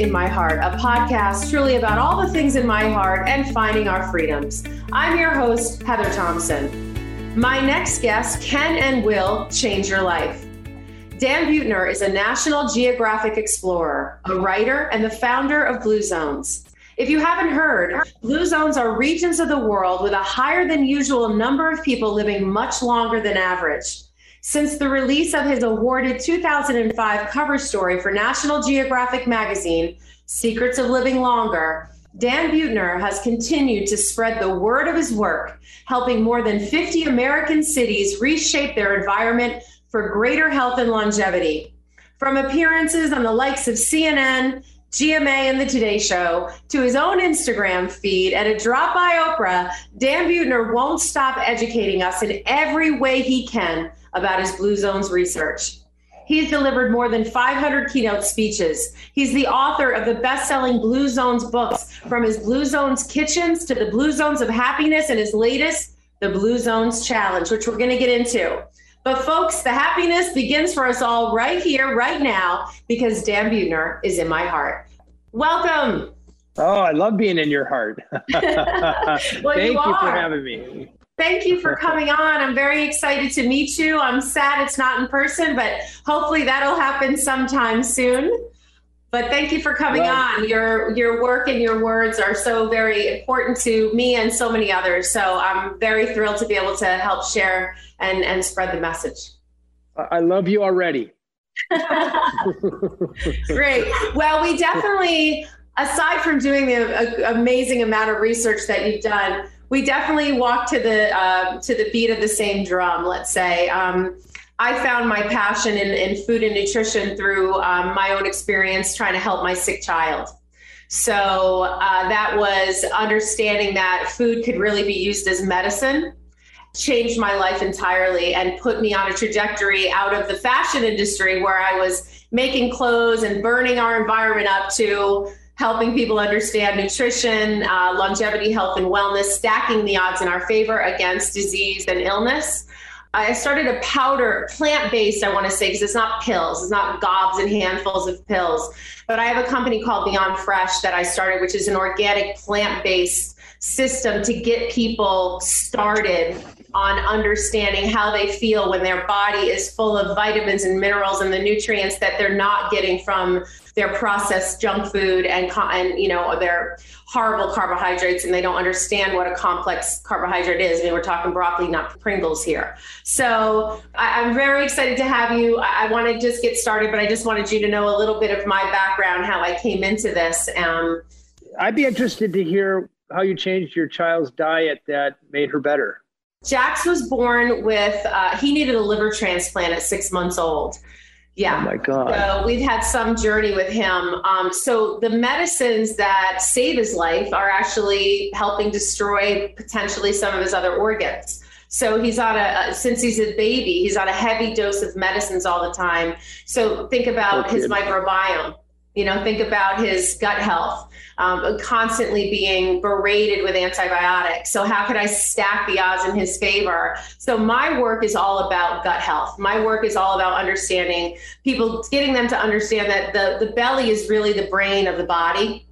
In My Heart, a podcast truly about all the things in my heart and finding our freedoms. I'm your host, Heather Thompson. My next guest can and will change your life. Dan Buettner is a National Geographic explorer, a writer, and the founder of Blue Zones. If you haven't heard, blue zones are regions of the world with a higher than usual number of people living much longer than average. Since the release of his awarded 2005 cover story for National Geographic magazine, Secrets of Living Longer, Dan Buettner has continued to spread the word of his work, helping more than 50 American cities reshape their environment for greater health and longevity. From appearances on the likes of CNN, GMA, and The Today Show, to his own Instagram feed and a drop by Oprah, Dan Buettner won't stop educating us in every way he can about his Blue Zones research. He's delivered more than 500 keynote speeches. He's the author of the best selling Blue Zones books, from his Blue Zones Kitchens to the Blue Zones of Happiness, and his latest, the Blue Zones Challenge, which we're going to get into. But, folks, the happiness begins for us all right here, right now, because Dan Buettner is in my heart. Welcome. Oh, I love being in your heart. well, Thank you, you, for having me. Thank you for coming on. I'm very excited to meet you. I'm sad it's not in person, but hopefully that'll happen sometime soon. But thank you for coming Well- on. Your your work and your words are so very important to me and so many others. So I'm very thrilled to be able to help share and, and spread the message. I love you already. Great. Well, we definitely, aside from doing the a, amazing amount of research that you've done, we definitely walk to the uh, to the beat of the same drum. Let's say. Um, I found my passion in, in food and nutrition through um, my own experience trying to help my sick child. So uh, that was understanding that food could really be used as medicine changed my life entirely and put me on a trajectory out of the fashion industry where I was making clothes and burning our environment up to helping people understand nutrition, uh, longevity, health, and wellness, stacking the odds in our favor against disease and illness. I started a powder, plant based, I want to say, because it's not pills, it's not gobs and handfuls of pills. But I have a company called Beyond Fresh that I started, which is an organic plant based system to get people started on understanding how they feel when their body is full of vitamins and minerals and the nutrients that they're not getting from their processed junk food and, and you know their horrible carbohydrates and they don't understand what a complex carbohydrate is. I mean, we're talking broccoli, not Pringles here. So I, I'm very excited to have you. I, I want to just get started, but I just wanted you to know a little bit of my background, how I came into this. Um, I'd be interested to hear how you changed your child's diet that made her better. Jax was born with, uh, he needed a liver transplant at six months old. Yeah. Oh my God. So we've had some journey with him. Um, so the medicines that save his life are actually helping destroy potentially some of his other organs. So he's on a, since he's a baby, he's on a heavy dose of medicines all the time. So think about his microbiome. You know, think about his gut health, um, constantly being berated with antibiotics. So, how could I stack the odds in his favor? So, my work is all about gut health. My work is all about understanding people, getting them to understand that the, the belly is really the brain of the body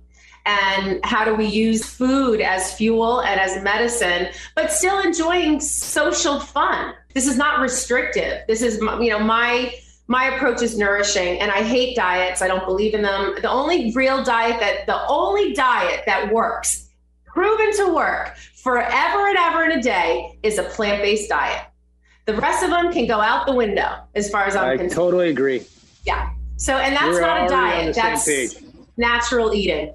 and how do we use food as fuel and as medicine but still enjoying social fun this is not restrictive this is you know my my approach is nourishing and i hate diets. I don't believe in them. The only real diet that the only diet that works proven to work forever and ever in a day is a plant-based diet. The rest of them can go out the window as far as i'm I concerned. totally agree. Yeah. So and that's We're not a diet. that's natural eating.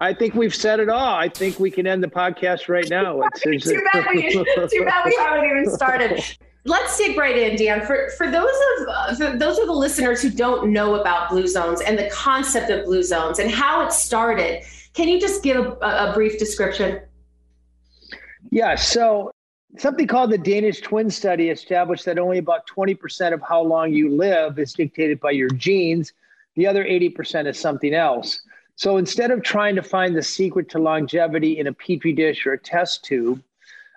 I think we've said it all. I think we can end the podcast right now. Too bad we too bad we haven't even started. Let's dig right in, Dan. For for those of for those of the listeners who don't know about blue zones and the concept of blue zones and how it started, can you just give a, a brief description? Yeah. So something called the Danish twin study established that only about 20% of how long you live is dictated by your genes. The other 80% is something else. So instead of trying to find the secret to longevity in a petri dish or a test tube,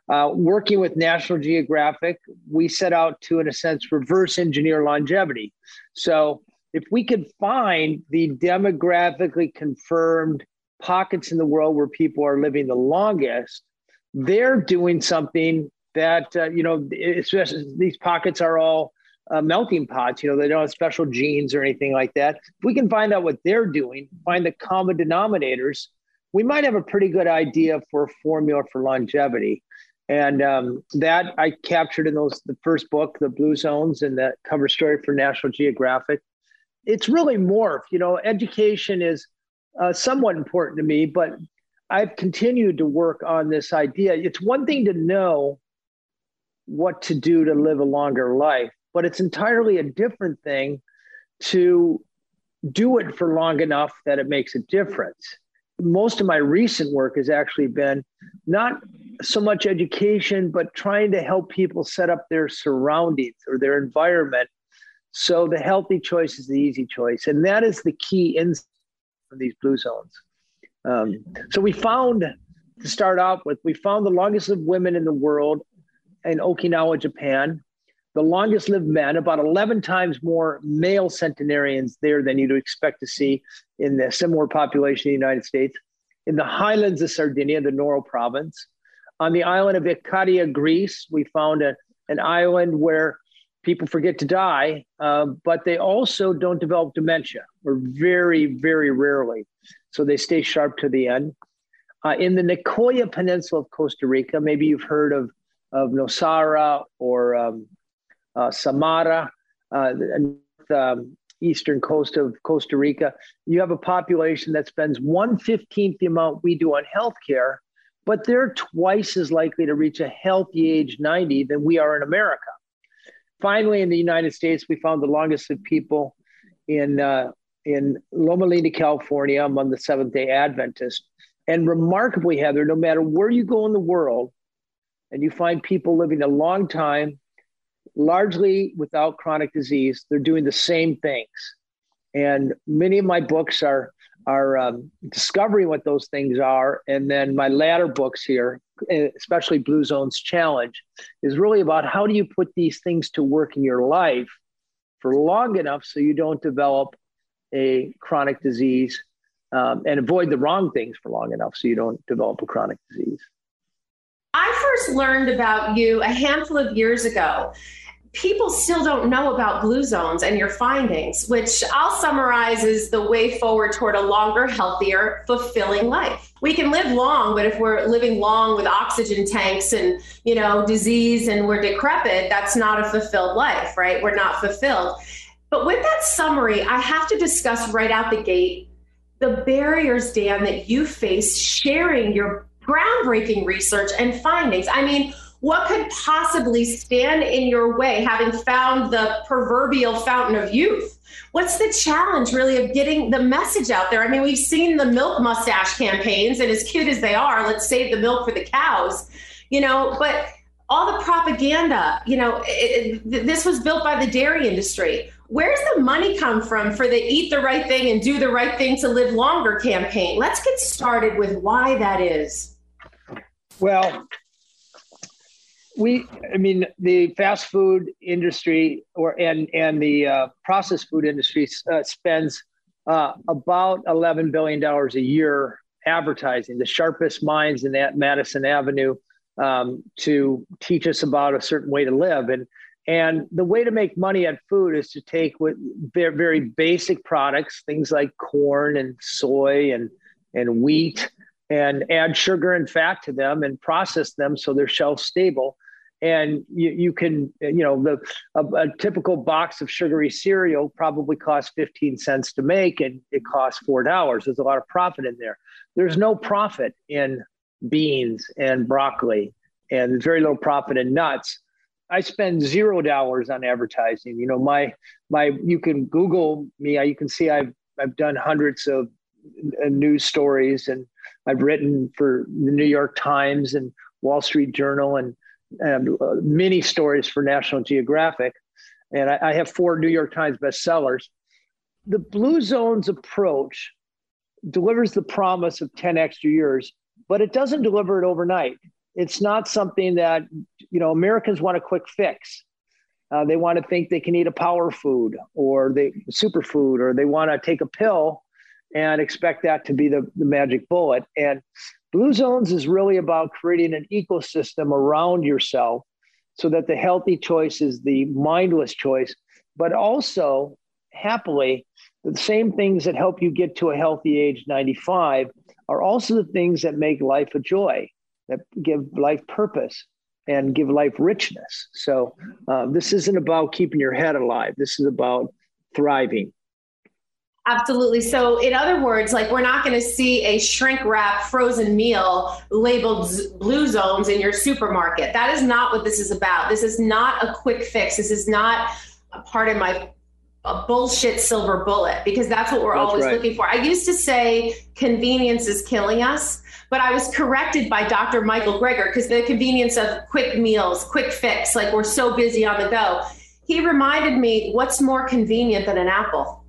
uh, working with National Geographic, we set out to, in a sense, reverse engineer longevity. So if we could find the demographically confirmed pockets in the world where people are living the longest, they're doing something that, uh, you know, just, these pockets are all uh, melting pots. You know, they don't have special genes or anything like that. If we can find out what they're doing, find the common denominators, we might have a pretty good idea for a formula for longevity. And um, that I captured in those the first book, The Blue Zones, and that cover story for National Geographic. It's really morphed. You know, education is uh, somewhat important to me, but I've continued to work on this idea. It's one thing to know what to do to live a longer life, but it's entirely a different thing to do it for long enough that it makes a difference. Most of my recent work has actually been not so much education, but trying to help people set up their surroundings or their environment so the healthy choice is the easy choice. And that is the key in these blue zones. Um, so we found, to start off with, we found the longest lived women in the world in Okinawa, Japan the longest lived men, about 11 times more male centenarians there than you'd expect to see in the similar population in the United States. In the highlands of Sardinia, the Nuoro province. On the island of Ikaria, Greece, we found a, an island where people forget to die, uh, but they also don't develop dementia, or very, very rarely. So they stay sharp to the end. Uh, in the Nicoya Peninsula of Costa Rica, maybe you've heard of, of Nosara or um, Samara, uh, um, eastern coast of Costa Rica, you have a population that spends one fifteenth the amount we do on healthcare, but they're twice as likely to reach a healthy age 90 than we are in America. Finally, in the United States, we found the longest of people in uh, in Loma Linda, California, among the Seventh Day Adventists. And remarkably, Heather, no matter where you go in the world, and you find people living a long time largely without chronic disease. They're doing the same things. And many of my books are are um, discovering what those things are. And then my latter books here, especially Blue Zones Challenge, is really about how do you put these things to work in your life for long enough so you don't develop a chronic disease um, and avoid the wrong things for long enough so you don't develop a chronic disease. I first learned about you a handful of years ago people still don't know about blue zones and your findings, which I'll summarize as the way forward toward a longer, healthier, fulfilling life. We can live long, but if we're living long with oxygen tanks and, you know, disease and we're decrepit, that's not a fulfilled life, right? We're not fulfilled. But with that summary, I have to discuss right out the gate the barriers, Dan, that you face sharing your groundbreaking research and findings. I mean, what could possibly stand in your way, having found the proverbial fountain of youth? What's the challenge really of getting the message out there? I mean, we've seen the milk mustache campaigns, and as cute as they are, let's save the milk for the cows, you know, but all the propaganda, you know, it, it, this was built by the dairy industry. Where's the money come from for the eat the right thing and do the right thing to live longer campaign? Let's get started with why that is. Well, we, I mean, the fast food industry or and and the uh, processed food industry uh, spends uh, about eleven billion dollars a year advertising. The sharpest minds in that Madison Avenue um, to teach us about a certain way to live. And and the way to make money at food is to take with very basic products, things like corn and soy and and wheat, and add sugar and fat to them and process them so they're shelf stable. And you, you can, you know, the a, a typical box of sugary cereal probably costs 15 cents to make and it costs four dollars. There's a lot of profit in there. There's no profit in beans and broccoli, and very little profit in nuts. I spend zero dollars on advertising. You know, my my you can Google me. You can see I've I've done hundreds of news stories, and I've written for the New York Times and Wall Street Journal, and, and uh, many stories for National Geographic. And I, I have four New York Times bestsellers. The Blue Zones approach delivers the promise of 10 extra years but it doesn't deliver it overnight. It's not something that, you know, Americans want a quick fix. Uh, they want to think they can eat a power food or they superfood, or they want to take a pill and expect that to be the, the magic bullet. And Blue Zones is really about creating an ecosystem around yourself so that the healthy choice is the mindless choice, but also happily, the same things that help you get to a healthy age 95 are also the things that make life a joy, that give life purpose and give life richness. So uh, this isn't about keeping your head alive. This is about thriving. Absolutely. So, in other words, like we're not going to see a shrink wrap frozen meal labeled blue zones in your supermarket. That is not what this is about. This is not a quick fix. This is not a part of my a bullshit silver bullet because that's what we're that's always right. looking for. I used to say convenience is killing us, but I was corrected by Dr. Michael Greger because the convenience of quick meals, quick fix, like we're so busy on the go. He reminded me what's more convenient than an apple?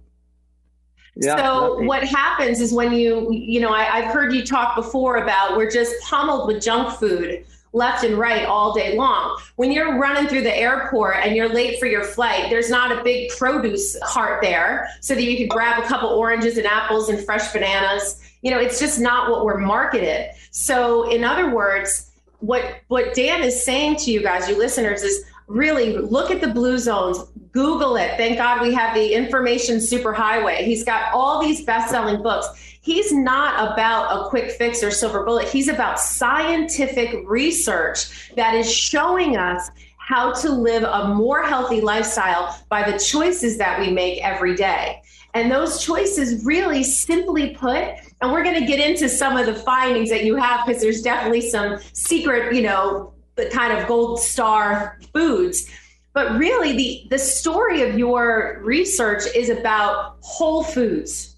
Yeah, so what happens is when you, you know, I, I've heard you talk before about we're just pummeled with junk food left and right all day long. When you're running through the airport and you're late for your flight, there's not a big produce cart there so that you can grab a couple oranges and apples and fresh bananas. You know, it's just not what we're marketed. So, in other words, what what Dan is saying to you guys, you listeners, is really look at the blue zones google it. Thank god we have the information superhighway. He's got all these best-selling books. He's not about a quick fix or silver bullet. He's about scientific research that is showing us how to live a more healthy lifestyle by the choices that we make every day. And those choices really simply put and we're going to get into some of the findings that you have because there's definitely some secret you know the kind of gold star foods. But really, the, the story of your research is about whole foods,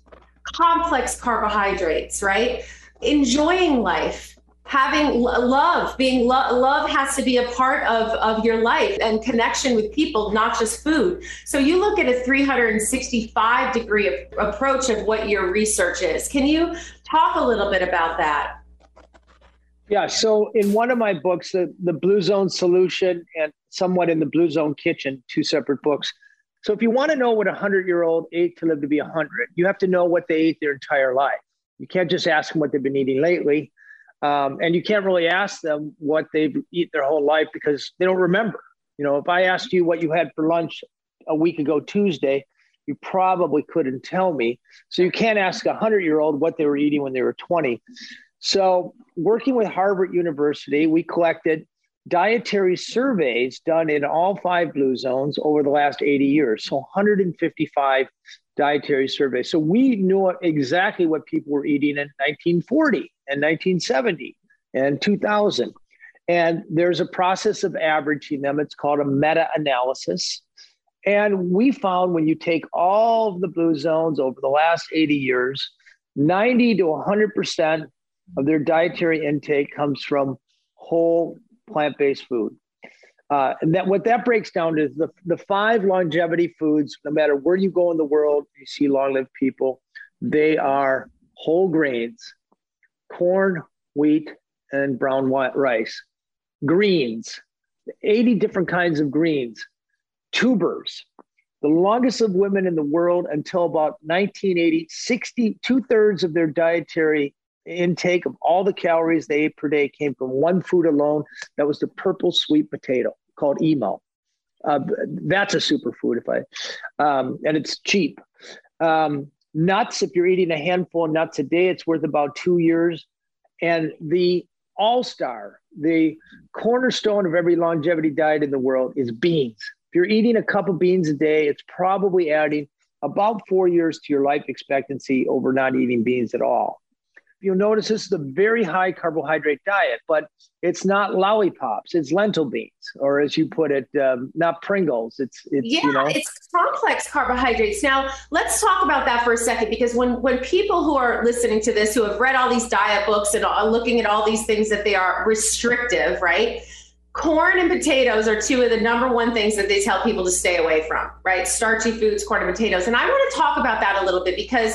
complex carbohydrates, right? Enjoying life, having love, being lo- love has to be a part of, of your life and connection with people, not just food. So you look at a 365 degree approach of what your research is. Can you talk a little bit about that? Yeah. So in one of my books, the, the Blue Zone Solution and somewhat in the Blue Zone Kitchen, two separate books. So if you want to know what a 100 year old ate to live to be 100, you have to know what they ate their entire life. You can't just ask them what they've been eating lately. Um, and you can't really ask them what they've eaten their whole life because they don't remember. You know, if I asked you what you had for lunch a week ago Tuesday, you probably couldn't tell me. So you can't ask a 100 year old what they were eating when they were 20. So, working with Harvard University, we collected dietary surveys done in all five blue zones over the last 80 years. So, 155 dietary surveys. So, we knew exactly what people were eating in 1940 and 1970 and 2000. And there's a process of averaging them. It's called a meta analysis. And we found when you take all of the blue zones over the last 80 years, 90 to 100% of their dietary intake comes from whole plant based food. Uh, and that what that breaks down is the, the five longevity foods, no matter where you go in the world, you see long lived people, they are whole grains, corn, wheat, and brown white rice, greens, 80 different kinds of greens, tubers. The longest of women in the world until about 1980, 60, two thirds of their dietary intake of all the calories they ate per day came from one food alone. That was the purple sweet potato called imo. Uh, that's a superfood if I, um, and it's cheap. Um, nuts, if you're eating a handful of nuts a day, it's worth about two years. And the all star, the cornerstone of every longevity diet in the world is beans. If you're eating a cup of beans a day, it's probably adding about four years to your life expectancy over not eating beans at all you'll notice this is a very high carbohydrate diet, but it's not lollipops. It's lentil beans, or as you put it, um, not Pringles. It's, it's yeah, you know, it's complex carbohydrates. Now let's talk about that for a second, because when when people who are listening to this, who have read all these diet books and are looking at all these things that they are restrictive, right? Corn and potatoes are two of the number one things that they tell people to stay away from, right? Starchy foods, corn and potatoes. And I want to talk about that a little bit because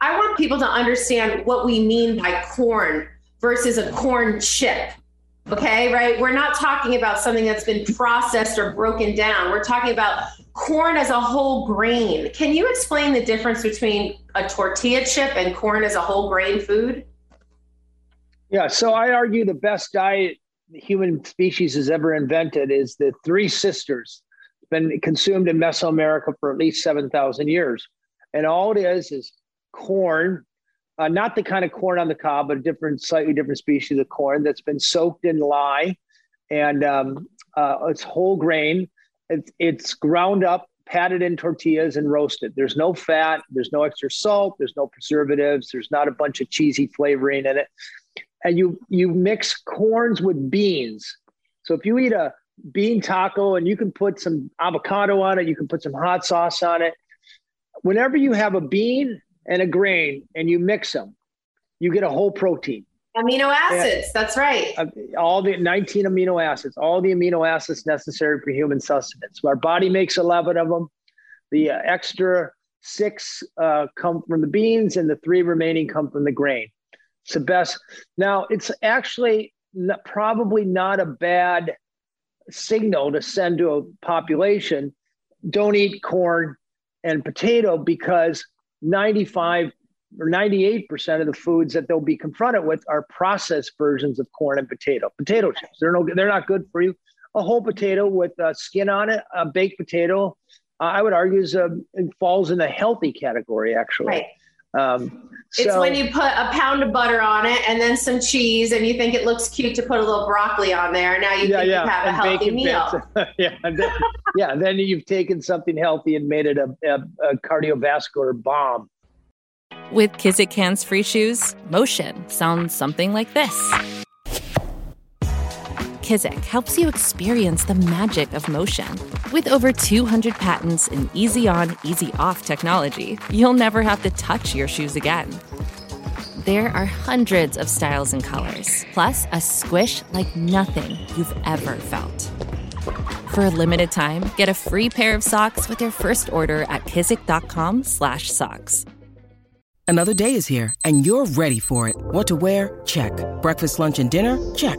I want people to understand what we mean by corn versus a corn chip. Okay, right? We're not talking about something that's been processed or broken down. We're talking about corn as a whole grain. Can you explain the difference between a tortilla chip and corn as a whole grain food? Yeah, so I argue the best diet the human species has ever invented is the Three Sisters. Been consumed in Mesoamerica for at least 7,000 years. And all it is is corn, uh, not the kind of corn on the cob, but a different, slightly different species of corn that's been soaked in lye, and um, uh, it's whole grain. It's, it's ground up, patted in tortillas, and roasted. There's no fat. There's no extra salt. There's no preservatives. There's not a bunch of cheesy flavoring in it. And you you mix corns with beans. So if you eat a bean taco and you can put some avocado on it, you can put some hot sauce on it. Whenever you have a bean and a grain and you mix them, you get a whole protein. Amino acids, and, that's right. Uh, all the 19 amino acids, all the amino acids necessary for human sustenance. Our body makes 11 of them. The uh, extra six uh, come from the beans, and the three remaining come from the grain. It's the best. Now, it's actually not, probably not a bad signal to send to a population don't eat corn and potato because 95 or 98% of the foods that they'll be confronted with are processed versions of corn and potato. Potato chips, they're no they're not good for you. A whole potato with uh, skin on it, a baked potato, uh, I would argue is a, it falls in the healthy category actually. Right. Um, so, it's when you put a pound of butter on it and then some cheese, and you think it looks cute to put a little broccoli on there. Now you yeah, think yeah. you have and a healthy meal. yeah, then, yeah. Then you've taken something healthy and made it a, a, a cardiovascular bomb. With Kizik hands free shoes, motion sounds something like this. Kizik helps you experience the magic of motion. With over 200 patents and easy on, easy off technology, you'll never have to touch your shoes again. There are hundreds of styles and colors, plus a squish like nothing you've ever felt. For a limited time, get a free pair of socks with your first order at kizik.com/socks. Another day is here and you're ready for it. What to wear? Check. Breakfast, lunch, and dinner? Check.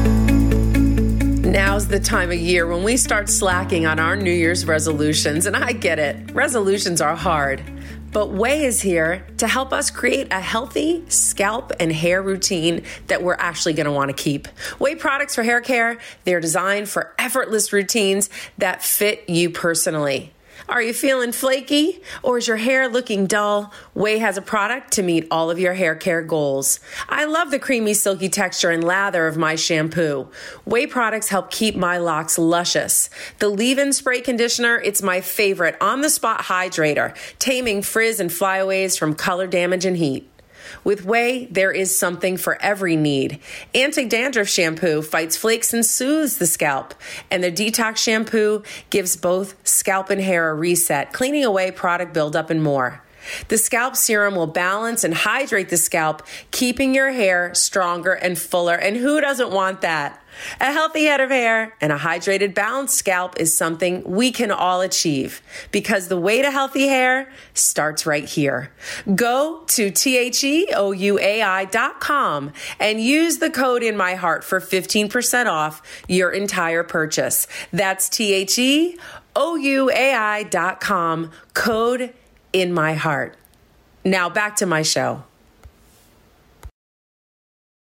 Now's the time of year when we start slacking on our New Year's resolutions, and I get it. Resolutions are hard. But Ouai is here to help us create a healthy scalp and hair routine that we're actually going to want to keep. Ouai products for hair care, they're designed for effortless routines that fit you personally. Are you feeling flaky or is your hair looking dull? Ouai has a product to meet all of your hair care goals. I love the creamy, silky texture and lather of my shampoo. Ouai products help keep my locks luscious. The leave in spray conditioner, it's my favorite on the spot hydrator, taming frizz and flyaways from color damage and heat. With Ouai, there is something for every need. Anti dandruff shampoo fights flakes and soothes the scalp, and the detox shampoo gives both scalp and hair a reset, cleaning away product buildup and more. The scalp serum will balance and hydrate the scalp, keeping your hair stronger and fuller. And who doesn't want that? A healthy head of hair and a hydrated, balanced scalp is something we can all achieve because the way to healthy hair starts right here. Go to theouai.com and use the code in my heart for 15% off your entire purchase. That's theouai.com code in my heart. Now back to my show.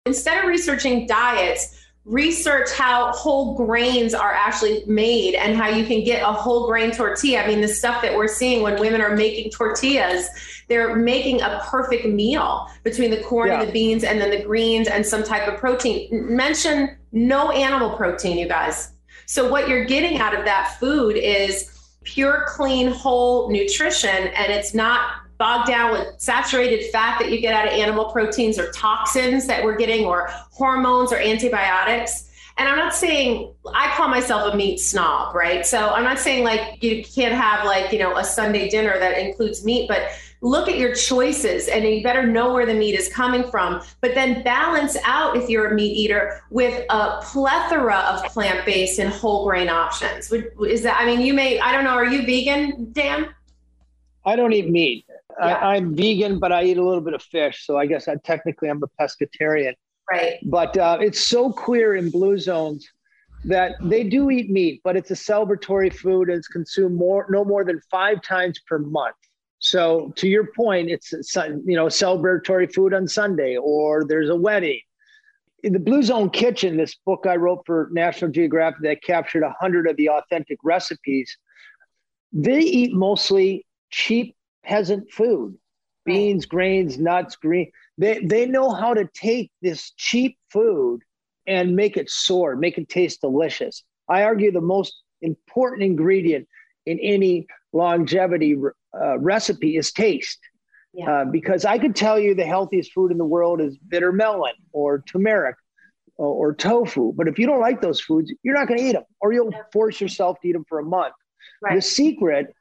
Instead of researching diets, research how whole grains are actually made and how you can get a whole grain tortilla. I mean, the stuff that we're seeing when women are making tortillas, they're making a perfect meal between the corn yeah. and the beans and then the greens and some type of protein. Mention no animal protein, you guys. So, what you're getting out of that food is pure, clean, whole nutrition, and it's not bogged down with saturated fat that you get out of animal proteins or toxins that we're getting or hormones or antibiotics. And I'm not saying I call myself a meat snob, right? So I'm not saying like you can't have like, you know, a Sunday dinner that includes meat, but look at your choices and you better know where the meat is coming from. But then balance out if you're a meat eater with a plethora of plant-based and whole grain options. Is that i mean you may i don't know are you vegan dan? I don't eat meat. Yeah. I, am vegan but i eat a little bit of fish. So i guess I, technically i'm a pescatarian right but uh, it's so clear in blue zones that they do eat meat but it's a celebratory food and it's consumed more no more than five times per month so to your point, it's you know celebratory food on Sunday, or there's a wedding. In the Blue Zone Kitchen, this book I wrote for National Geographic that captured a hundred of the authentic recipes, they eat mostly cheap peasant food, beans, grains, nuts, green. They they know how to take this cheap food and make it soar, make it taste delicious. I argue the most important ingredient in any longevity uh, recipe is taste. Yeah. Uh, because I could tell you the healthiest food in the world is bitter melon or turmeric or, or tofu. But if you don't like those foods, you're not going to eat them or you'll force yourself to eat them for a month. Right. The secret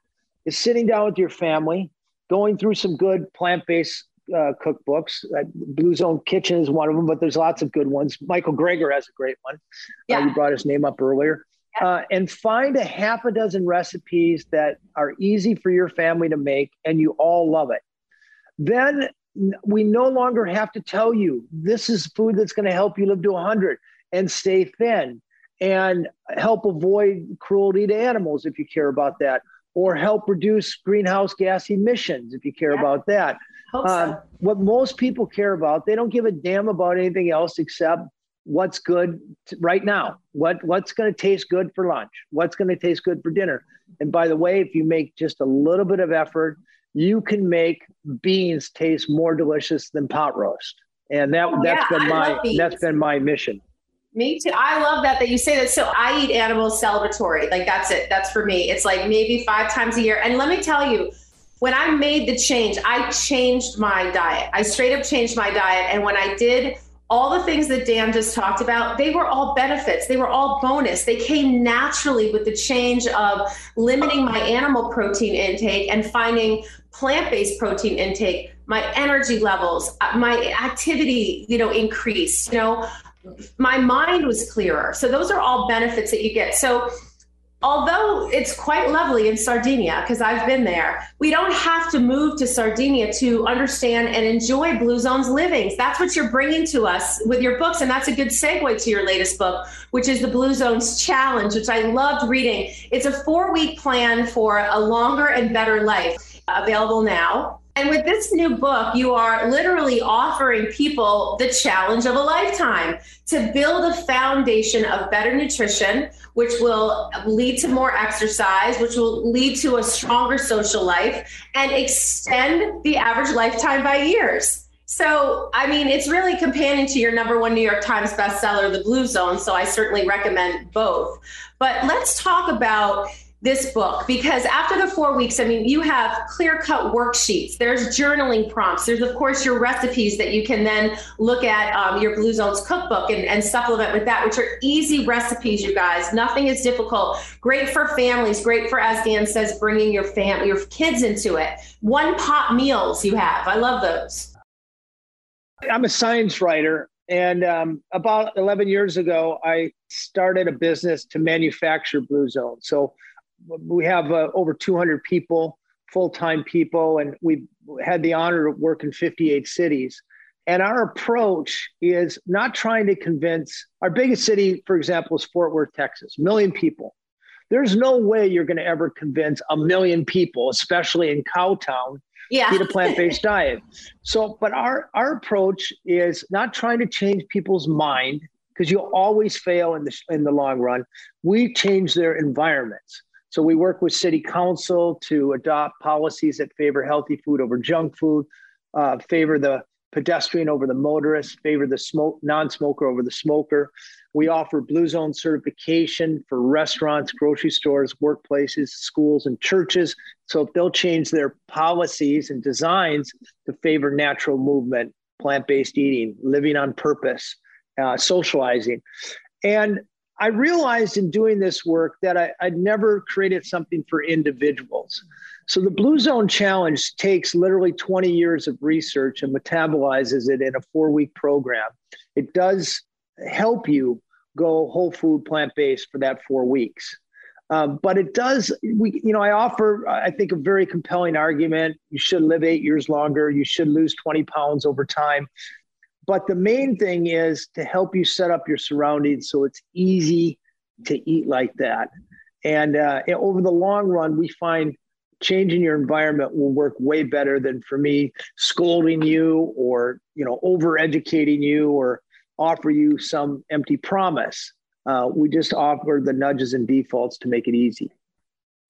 is sitting down with your family, going through some good plant based uh, cookbooks. Uh, Blue Zone Kitchen is one of them, but there's lots of good ones. Michael Greger has a great one. Uh, yeah. Uh, you brought his name up earlier uh, and find a half a dozen recipes that are easy for your family to make and you all love it. Then we no longer have to tell you this is food that's going to help you live to 100 and stay thin and help avoid cruelty to animals if you care about that, or help reduce greenhouse gas emissions if you care yeah. about that. Um, what most people care about, they don't give a damn about anything else except what's good right now what what's going to taste good for lunch what's going to taste good for dinner and by the way if you make just a little bit of effort you can make beans taste more delicious than pot roast and that oh, that's yeah, been my that's been my mission me too. I love that that you say that. So I eat animals celebratory. Like that's it. That's for me. It's like maybe five times a year. And let me tell you, when I made the change, I changed my diet. I straight up changed my diet. And when I did all the things that Dan just talked about, they were all benefits. They were all bonus. They came naturally with the change of limiting my animal protein intake and finding plant-based protein intake. My energy levels, uh, my activity, you know, increased. You know, my mind was clearer. So those are all benefits that you get. So although it's quite lovely in Sardinia, because I've been there, we don't have to move to Sardinia to understand and enjoy Blue Zone's livings. That's what you're bringing to us with your books. And that's a good segue to your latest book, which is the Blue Zones Challenge, which I loved reading. It's a four week plan for a longer and better life. available now. And with this new book, you are literally offering people the challenge of a lifetime to build a foundation of better nutrition, which will lead to more exercise, which will lead to a stronger social life and extend the average lifetime by years. So, I mean, it's really companion to your number one New York Times bestseller, The Blue Zone. So, I certainly recommend both. But let's talk about this book because after the four weeks, I mean, you have clear cut worksheets, there's journaling prompts, there's, of course, your recipes that you can then look at um, your Blue Zones cookbook and, and supplement with that, which are easy recipes, you guys. Nothing is difficult. Great for families, great for, as Dan says, bringing your family, your kids into it. One pot meals you have. I love those. I'm a science writer. And um, about 11 years ago, I started a business to manufacture Blue Zone. So we have uh, over 200 people, full time people, and we've had the honor to work in 58 cities. And our approach is not trying to convince our biggest city, for example, is Fort Worth, Texas, a million people. There's no way you're going to ever convince a million people, especially in Cowtown, yeah. eat a plant-based diet. So, but our our approach is not trying to change people's mind because you'll always fail in the in the long run. We change their environments. So we work with city council to adopt policies that favor healthy food over junk food, uh, favor the pedestrian over the motorist, favor the smoke non-smoker over the smoker. We offer Blue Zone certification for restaurants, grocery stores, workplaces, schools, and churches. So if they'll change their policies and designs to favor natural movement, plant-based eating, living on purpose, uh, socializing, and I realized in doing this work that I, would never created something for individuals. So the Blue Zone Challenge takes literally 20 years of research and metabolizes it in a four week program. It does help you go whole food plant based for that four weeks. Um, but it does, we, you know, I offer, I think, a very compelling argument. You should live eight years longer. You should lose 20 pounds over time. But the main thing is to help you set up your surroundings so it's easy to eat like that. And uh, over the long run, we find changing your environment will work way better than for me scolding you or you know over educating you or offer you some empty promise. Uh, we just offer the nudges and defaults to make it easy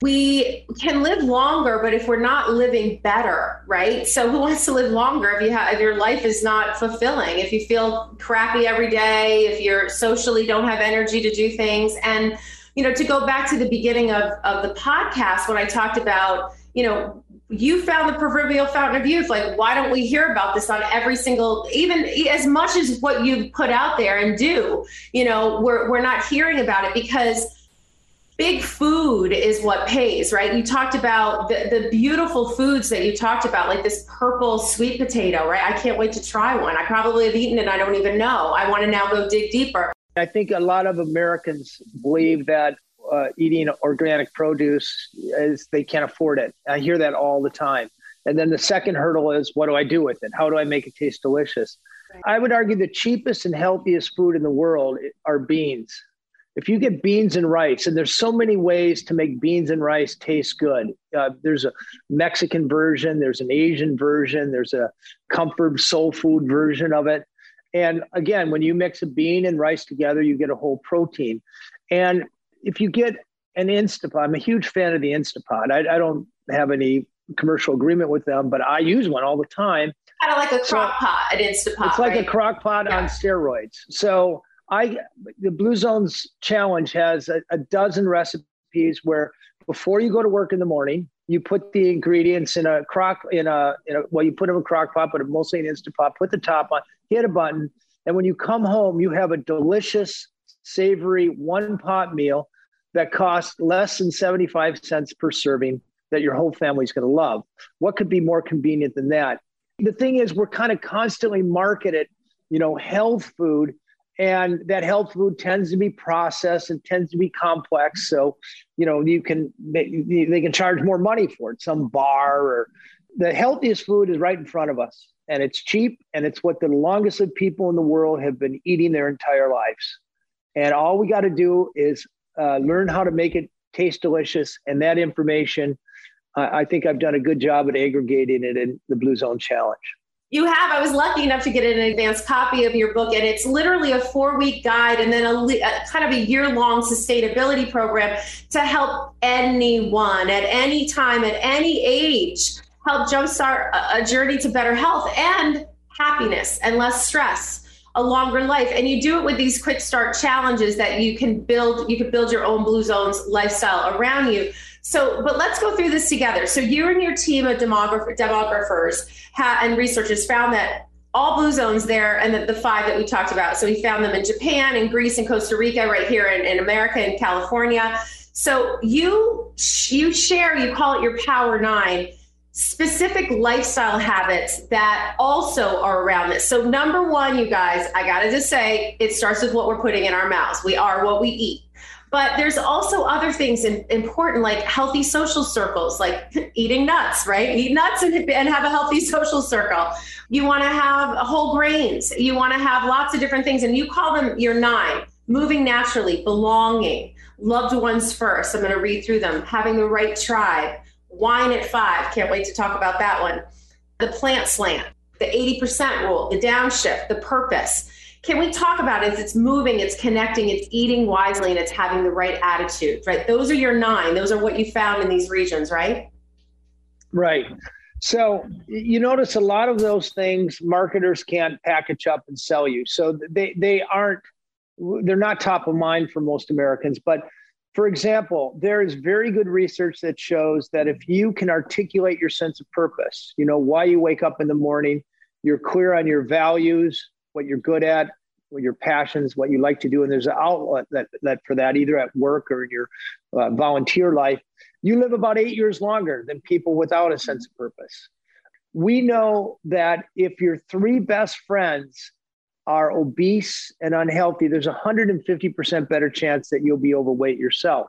we can live longer, but if we're not living better, right? So who wants to live longer if you have if your life is not fulfilling, if you feel crappy every day, if you're socially don't have energy to do things. And, you know, to go back to the beginning of, of the podcast when I talked about, you know, you found the proverbial fountain of youth. Like, why don't we hear about this on every single, even as much as what you put out there and do, you know, we're, we're not hearing about it because big food is what pays, right? You talked about the, the beautiful foods that you talked about, like this purple sweet potato, right? I can't wait to try one. I probably have eaten it. I don't even know. I want to now go dig deeper. I think a lot of Americans believe that uh, eating organic produce is they can't afford it. I hear that all the time. And then the second hurdle is what do I do with it? How do I make it taste delicious? I would argue the cheapest and healthiest food in the world are beans if you get beans and rice, and there's so many ways to make beans and rice taste good. Uh, there's a Mexican version, there's an Asian version, there's a comfort soul food version of it. And again, when you mix a bean and rice together, you get a whole protein. And if you get an Instapot, I'm a huge fan of the Instapot. I, I don't have any commercial agreement with them, but I use one all the time. Kind of like a crock pot, an Instapot. It's like right? a crock pot yeah. on steroids. So I the Blue Zones Challenge has a, a dozen recipes where before you go to work in the morning, you put the ingredients in a crock in a, in a well, you put them in a crock pot, but mostly an instant pot. Put the top on, hit a button, and when you come home, you have a delicious, savory one pot meal that costs less than seventy five cents per serving. That your whole family's going to love. What could be more convenient than that? The thing is, we're kind of constantly marketed, you know, health food and that health food tends to be processed and tends to be complex so you know you can they can charge more money for it some bar or the healthiest food is right in front of us and it's cheap and it's what the longest of people in the world have been eating their entire lives and all we got to do is uh, learn how to make it taste delicious and that information I, I think I've done a good job at aggregating it in the Blue Zone Challenge. You have. I was lucky enough to get an advanced copy of your book, and it's literally a four week guide and then a, a kind of a year long sustainability program to help anyone at any time, at any age, help jumpstart a, a journey to better health and happiness and less stress a longer life and you do it with these quick start challenges that you can build you can build your own blue zones lifestyle around you so but let's go through this together so you and your team of demographer, demographers ha- and researchers found that all blue zones there and the, the, five that we talked about so we found them in japan and greece and costa rica right here in, in america and california so you you share you call it your power nine specific lifestyle habits that also are around this. So, number one, you guys, I got to just say, it starts with what we're putting in our mouths. We are what we eat. But there's also other things in, important, like healthy social circles, like eating nuts, right? Eat nuts and, and have a healthy social circle. You want to have whole grains. You want to have lots of different things, and you call them your nine moving naturally, belonging, loved ones first. I'm going to read through them, having the right tribe, Wine at five. Can't wait to talk about that one. The plant slant, the 80% rule, the downshift, the purpose. Can we talk about it? It's moving, it's connecting, it's eating wisely, and it's having the right attitude, right? Those are your nine. Those are what you found in these regions, right? Right. So you notice a lot of those things marketers can't package up and sell you. So they they aren't they're not top of mind for most Americans, but for example, there is very good research that shows that if you can articulate your sense of purpose, you know, why you wake up in the morning, you're clear on your values, what you're good at, what your passions, what you like to do, and there's an outlet that, that for that either at work or in your uh, volunteer life, you live about eight years longer than people without a sense of purpose. We know that if your three best friends are obese and unhealthy, there's a 150% better chance that you'll be overweight yourself.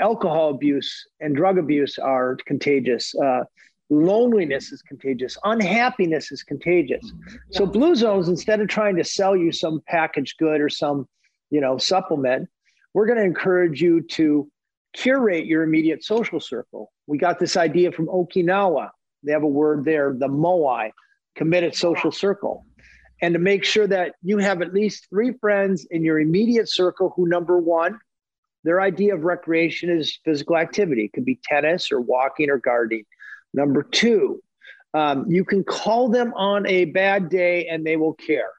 Alcohol abuse and drug abuse are contagious. Uh, loneliness is contagious. Unhappiness is contagious. Mm-hmm. So Blue Zones, instead of trying to sell you some packaged good or some, you know, supplement, we're going to encourage you to curate your immediate social circle. We got this idea from Okinawa. They have a word there, the moai, committed social circle and to make sure that you have at least three friends in your immediate circle who, number one, their idea of recreation is physical activity. It could be tennis or walking or gardening. Number two, um, you can call them on a bad day and they will care.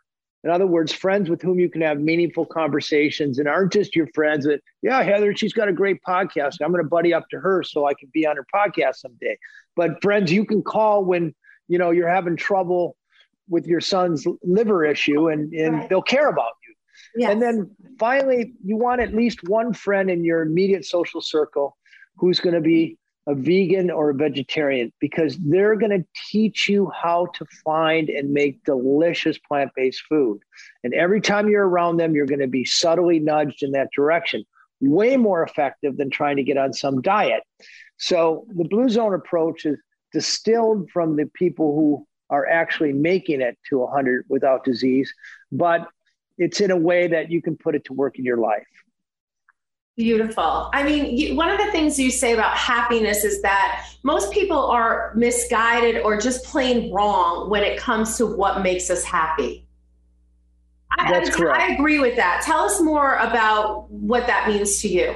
In other words, friends with whom you can have meaningful conversations and aren't just your friends that, yeah, Heather, she's got a great podcast. I'm going to buddy up to her so I can be on her podcast someday. But friends you can call when, you know, you're having trouble with your son's liver issue and, and right. they'll care about you. Yes. And then finally, you want at least one friend in your immediate social circle who's going to be a vegan or a vegetarian because they're going to teach you how to find and make delicious plant based food. And every time you're around them, you're going to be subtly nudged in that direction. Way more effective than trying to get on some diet. So the Blue Zone approach is distilled from the people who are actually making it to 100 without disease, but it's in a way that you can put it to work in your life. Beautiful. I mean, you, one of the things you say about happiness is that most people are misguided or just plain wrong when it comes to what makes us happy. That's I, correct. I agree with that. Tell us more about what that means to you.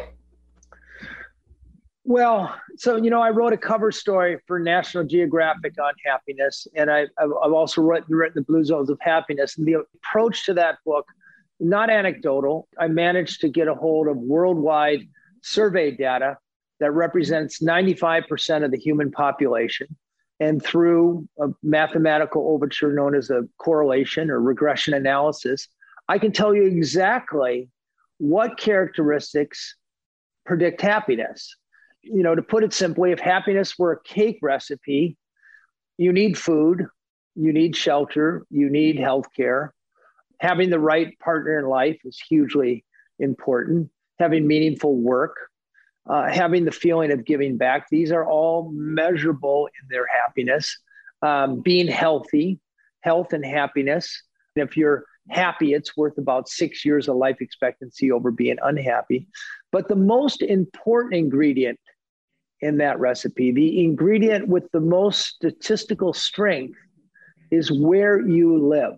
Well, so you know, I wrote a cover story for National Geographic on happiness, and I, have also written, written the Blue Zones of Happiness. And the approach to that book, not anecdotal, I managed to get a hold of worldwide survey data that represents 95% of the human population. And through a mathematical overture known as a correlation or regression analysis, I can tell you exactly what characteristics predict happiness you know, to put it simply, if happiness were a cake recipe, you need food, you need shelter, you need health care. Having the right partner in life is hugely important. Having meaningful work, uh, having the feeling of giving back, these are all measurable in their happiness. Um, being healthy, health and happiness. If you're happy, it's worth about six years of life expectancy over being unhappy. But the most important ingredient in that recipe. The ingredient with the most statistical strength is where you live.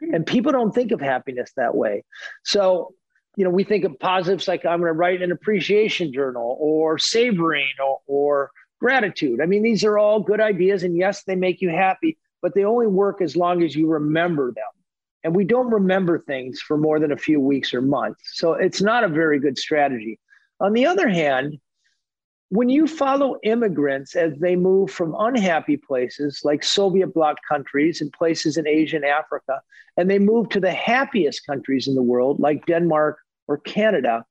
And people don't think of happiness that way. So, you know, we think of positives like I'm going to write an appreciation journal or savoring or, or gratitude. I mean, these are all good ideas. And yes, they make you happy, but they only work as long as you remember them. And we don't remember things for more than a few weeks or months. So it's not a very good strategy. On the other hand, when you follow immigrants as they move from unhappy places like Soviet bloc countries and places in Asia and Africa, and they move to the happiest countries in the world like Denmark or Canada,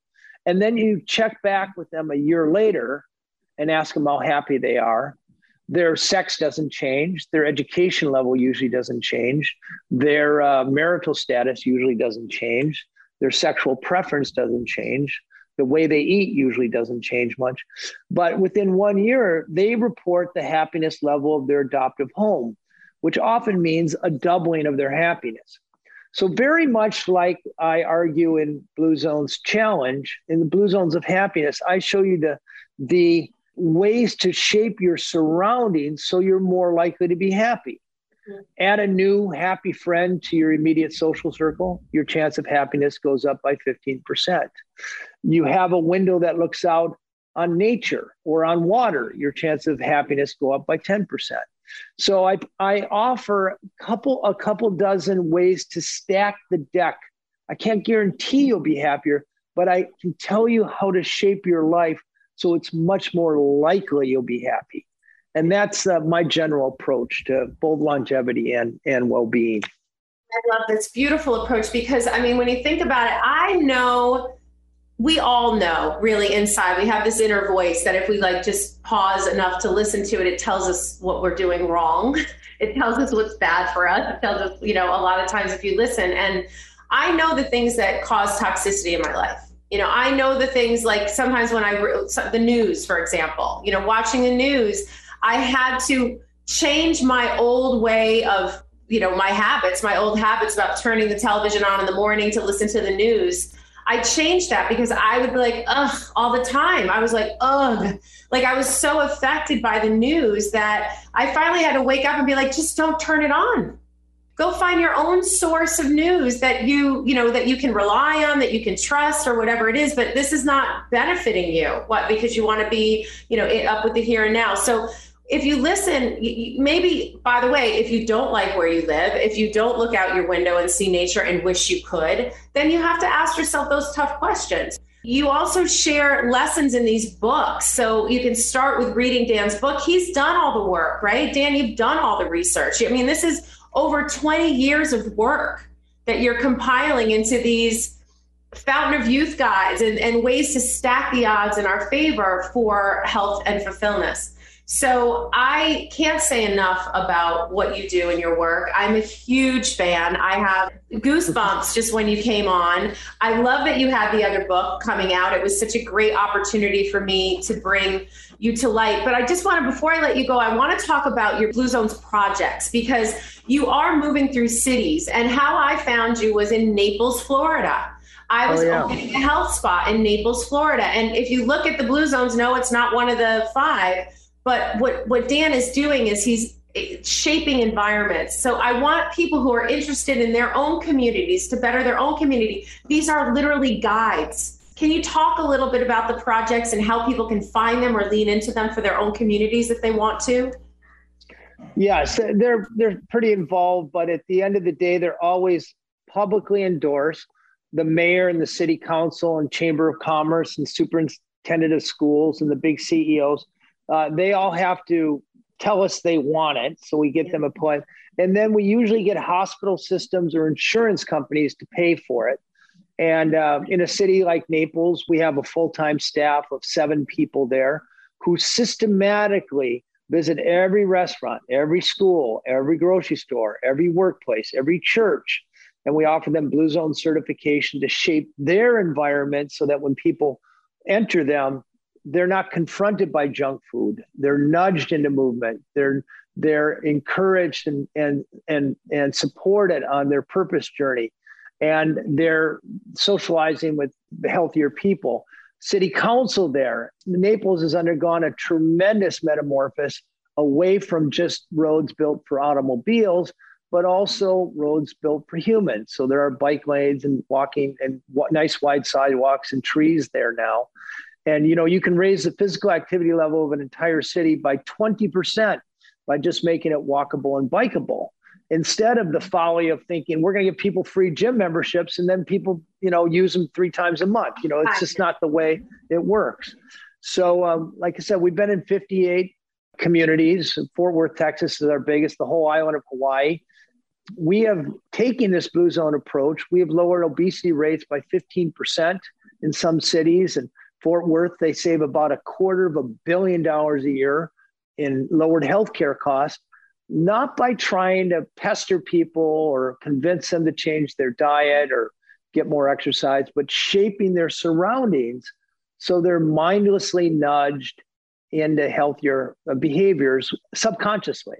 and then you check back with them a year later and ask them how happy they are, their sex doesn't change, their education level usually doesn't change, their uh, marital status usually doesn't change, their sexual preference doesn't change the way they eat usually doesn't change much. But within one year, they report the happiness level of their adoptive home, which often means a doubling of their happiness. So, very much like I argue in Blue Zones Challenge, in the Blue Zones of Happiness, I show you the, the ways to shape your surroundings so you're more likely to be happy. Add a new happy friend to your immediate social circle, your chance of happiness goes up by 15%. You have a window that looks out on nature or on water, your chance of happiness go up by 10%. So I, I offer a couple a couple dozen ways to stack the deck. I can't guarantee you'll be happier, but I can tell you how to shape your life so it's much more likely you'll be happy and that's uh, my general approach to both longevity and and well-being i love this beautiful approach because i mean when you think about it i know we all know really inside we have this inner voice that if we like just pause enough to listen to it it tells us what we're doing wrong. It tells us what's bad for us. It tells us you know a lot of times if you listen. And i know the things that cause toxicity in my life. You know i know the things like sometimes when i the news for example. You know watching the news I had to change my old way of, you know, my habits, my old habits about turning the television on in the morning to listen to the news. I changed that because I would be like, ugh, all the time. I was like, ugh. Like I was so affected by the news that I finally had to wake up and be like, just don't turn it on. Go find your own source of news that you, you know, that you can rely on, that you can trust or whatever it is. But this is not benefiting you. What? Because you want to be, you know, up with the here and now. So if you listen, maybe, by the way, if you don't like where you live, if you don't look out your window and see nature and wish you could, then you have to ask yourself those tough questions. You also share lessons in these books. So you can start with reading Dan's book. He's done all the work, right? Dan, you've done all the research. I mean, this is over 20 years of work that you're compiling into these fountain of youth guides and, and ways to stack the odds in our favor for health and fulfillment. So I can't say enough about what you do in your work. I'm a huge fan. I have goosebumps just when you came on. I love that you had the other book coming out. It was such a great opportunity for me to bring you to light. But I just want to, before I let you go, I want to talk about your Blue Zones projects because you are moving through cities. And how I found you was in Naples, Florida. I was oh, yeah. opening a health spot in Naples, Florida. And if you look at the Blue Zones, no, it's not one of the five but what, what Dan is doing is he's shaping environments. So I want people who are interested in their own communities to better their own community. These are literally guides. Can you talk a little bit about the projects and how people can find them or lean into them for their own communities if they want to? Yes, they're they're pretty involved, but at the end of the day, they're always publicly endorsed. The mayor and the city council and chamber of commerce and superintendent of schools and the big CEOs uh, they all have to tell us they want it. So we get yeah. them a plan. And then we usually get hospital systems or insurance companies to pay for it. And uh, in a city like Naples, we have a full time staff of seven people there who systematically visit every restaurant, every school, every grocery store, every workplace, every church. And we offer them Blue Zone certification to shape their environment so that when people enter them, they're not confronted by junk food. They're nudged into movement. They're they're encouraged and and and and supported on their purpose journey, and they're socializing with healthier people. city council there. Naples has undergone a tremendous metamorphosis away from just roads built for automobiles, but also roads built for humans. So there are bike lanes and walking and nice wide sidewalks and trees there now. And you know, you can raise the physical activity level of an entire city by 20% by just making it walkable and bikeable instead of the folly of thinking we're going to give people free gym memberships and then people you know use them three times a month. You know it's just not the way it works. So um, like i said we've been in 58 communities. Fort worth texas is our biggest the whole island of hawaii. We have taken this blue zone approach. We have lowered obesity rates by 15% in some cities and fort worth they save about a quarter of a billion dollars a year in lowered healthcare costs not by trying to pester people or convince them to change their diet or get more exercise, but shaping their surroundings so they're mindlessly nudged into healthier uh, behaviors subconsciously.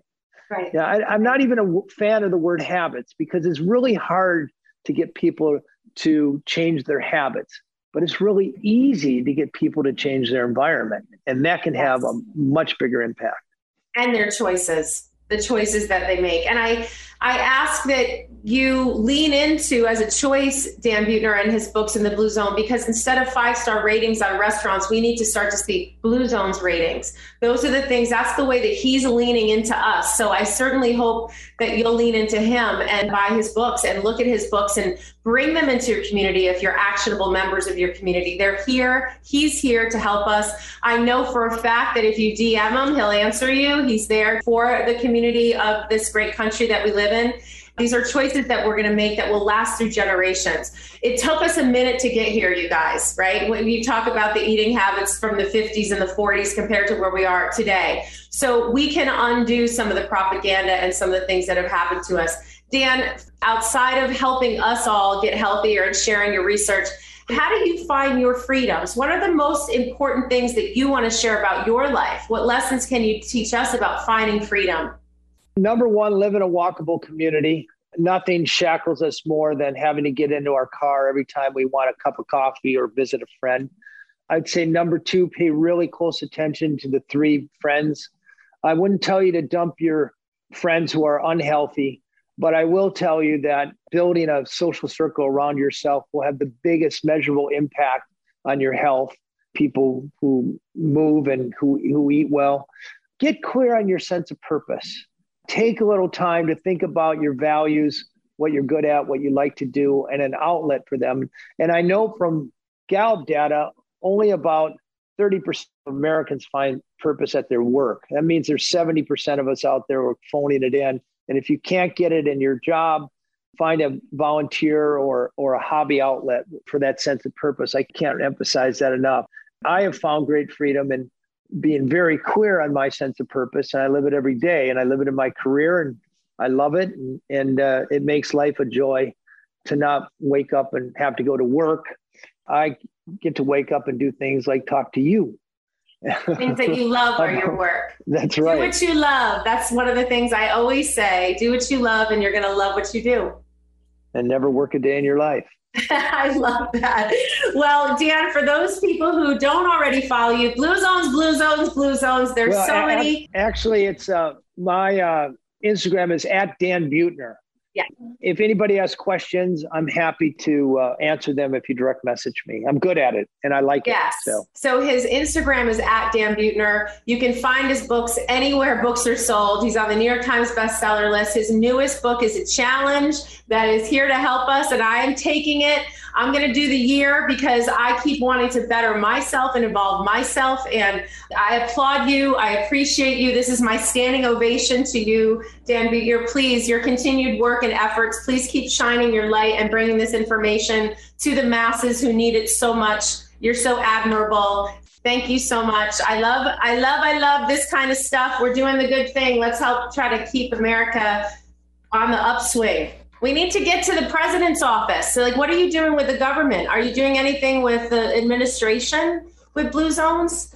Right. Yeah, I, I'm not even a fan of the word habits because it's really hard to get people to change their habits, but it's really easy to get people to change their environment, and that can have a much bigger impact. And their choices the choices that they make. And I I ask that you lean into as a choice Dan Buettner and his books in the Blue Zone because instead of five star ratings on restaurants, we need to start to see Blue Zones ratings. Those are the things, that's the way that he's leaning into us. So I certainly hope that you'll lean into him and buy his books and look at his books and bring them into your community if you're actionable members of your community. They're here, he's here to help us. I know for a fact that if you DM him, he'll answer you. He's there for the community of this great country that we live These are choices that we're going to make that will last through generations. It took us a minute to get here, you guys, right? When you talk about the eating habits from the 50s and the 40s compared to where we are today. So we can undo some of the propaganda and some of the things that have happened to us. Dan, outside of helping us all get healthier and sharing your research, how do you find your freedoms? What are the most important things that you want to share about your life? What lessons can you teach us about finding freedom? Number one, live in a walkable community. Nothing shackles us more than having to get into our car every time we want a cup of coffee or visit a friend. I'd say number two, pay really close attention to the three friends. I wouldn't tell you to dump your friends who are unhealthy, but I will tell you that building a social circle around yourself will have the biggest measurable impact on your health. People who move and who, who eat well. Get clear on your sense of purpose take a little time to think about your values, what you're good at, what you like to do, and an outlet for them. And I know from Gallup data, only about 30% of Americans find purpose at their work. That means there's 70% of us out there who are phoning it in. And if you can't get it in your job, find a volunteer or or a hobby outlet for that sense of purpose. I can't emphasize that enough. I have found great freedom in being very clear on my sense of purpose and i live it every day and i live it in my career and i love it and, and uh, it makes life a joy to not wake up and have to go to work. I get to wake up and do things like talk to you. Things that you love are your work. That's right. do what you love. That's one of the things i always say. Do what you love and you're going to love what you do. And never work a day in your life I love that. Well, Dan, for those people who don't already follow you, Blue Zones, Blue Zones, Blue Zones, there's well, so many. Actually, it's uh, my uh, Instagram is at Dan Buettner. Yeah. If anybody has questions, I'm happy to uh, answer them if you direct message me. I'm good at it and I like yes. it. So. so his Instagram is at Dan Buettner. You can find his books anywhere books are sold. He's on the New York Times bestseller list. His newest book is a challenge that is here to help us, and I am taking it. I'm going to do the year because I keep wanting to better myself and evolve myself. And I applaud you. I appreciate you. This is my standing ovation to you, Dan Buettner. Please, your continued work and efforts, please keep shining your light and bringing this information to the masses who need it so much. You're so admirable. Thank you so much. I love, I love, I love this kind of stuff. We're doing the good thing. Let's help try to keep America on the upswing. We need to get to the president's office. So, like, what are you doing with the government? Are you doing anything with the administration with blue zones?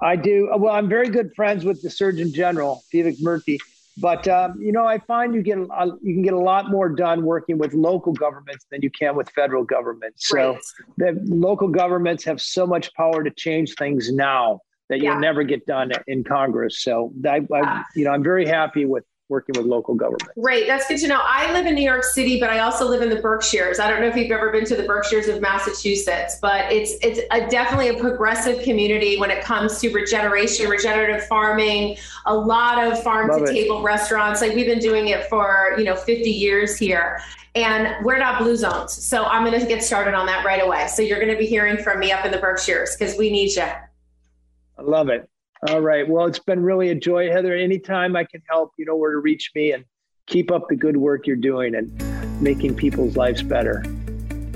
I do. Well, I'm very good friends with the Surgeon General, Vivek Murthy. But um, you know, I find you get a, you can get a lot more done working with local governments than you can with federal governments. So Right. the local governments have so much power to change things now that Yeah. you'll never get done in Congress. So I, I you know, I'm very happy with working with local government. Great. That's good to know. I live in New York City, but I also live in the Berkshires. I don't know if you've ever been to the Berkshires of Massachusetts, but it's it's a, definitely a progressive community when it comes to regeneration, regenerative farming, a lot of farm Love to table restaurants. Like we've been doing it for, you know, 50 years here. And we're not blue zones. So I'm going to get started on that right away. So you're going to be hearing from me up in the Berkshires because we need you. I love it. All right. Well, it's been really a joy, Heather. Anytime I can help, you know where to reach me and keep up the good work you're doing and making people's lives better.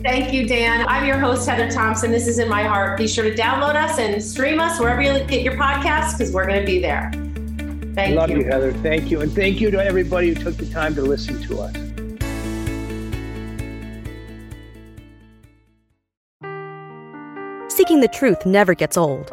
Thank you, Dan. I'm your host, Heather Thompson. This is In My Heart. Be sure to download us and stream us wherever you get your podcasts because we're going to be there. Thank Love you. you, Heather. Thank you. And thank you to everybody who took the time to listen to us. Seeking the truth never gets old.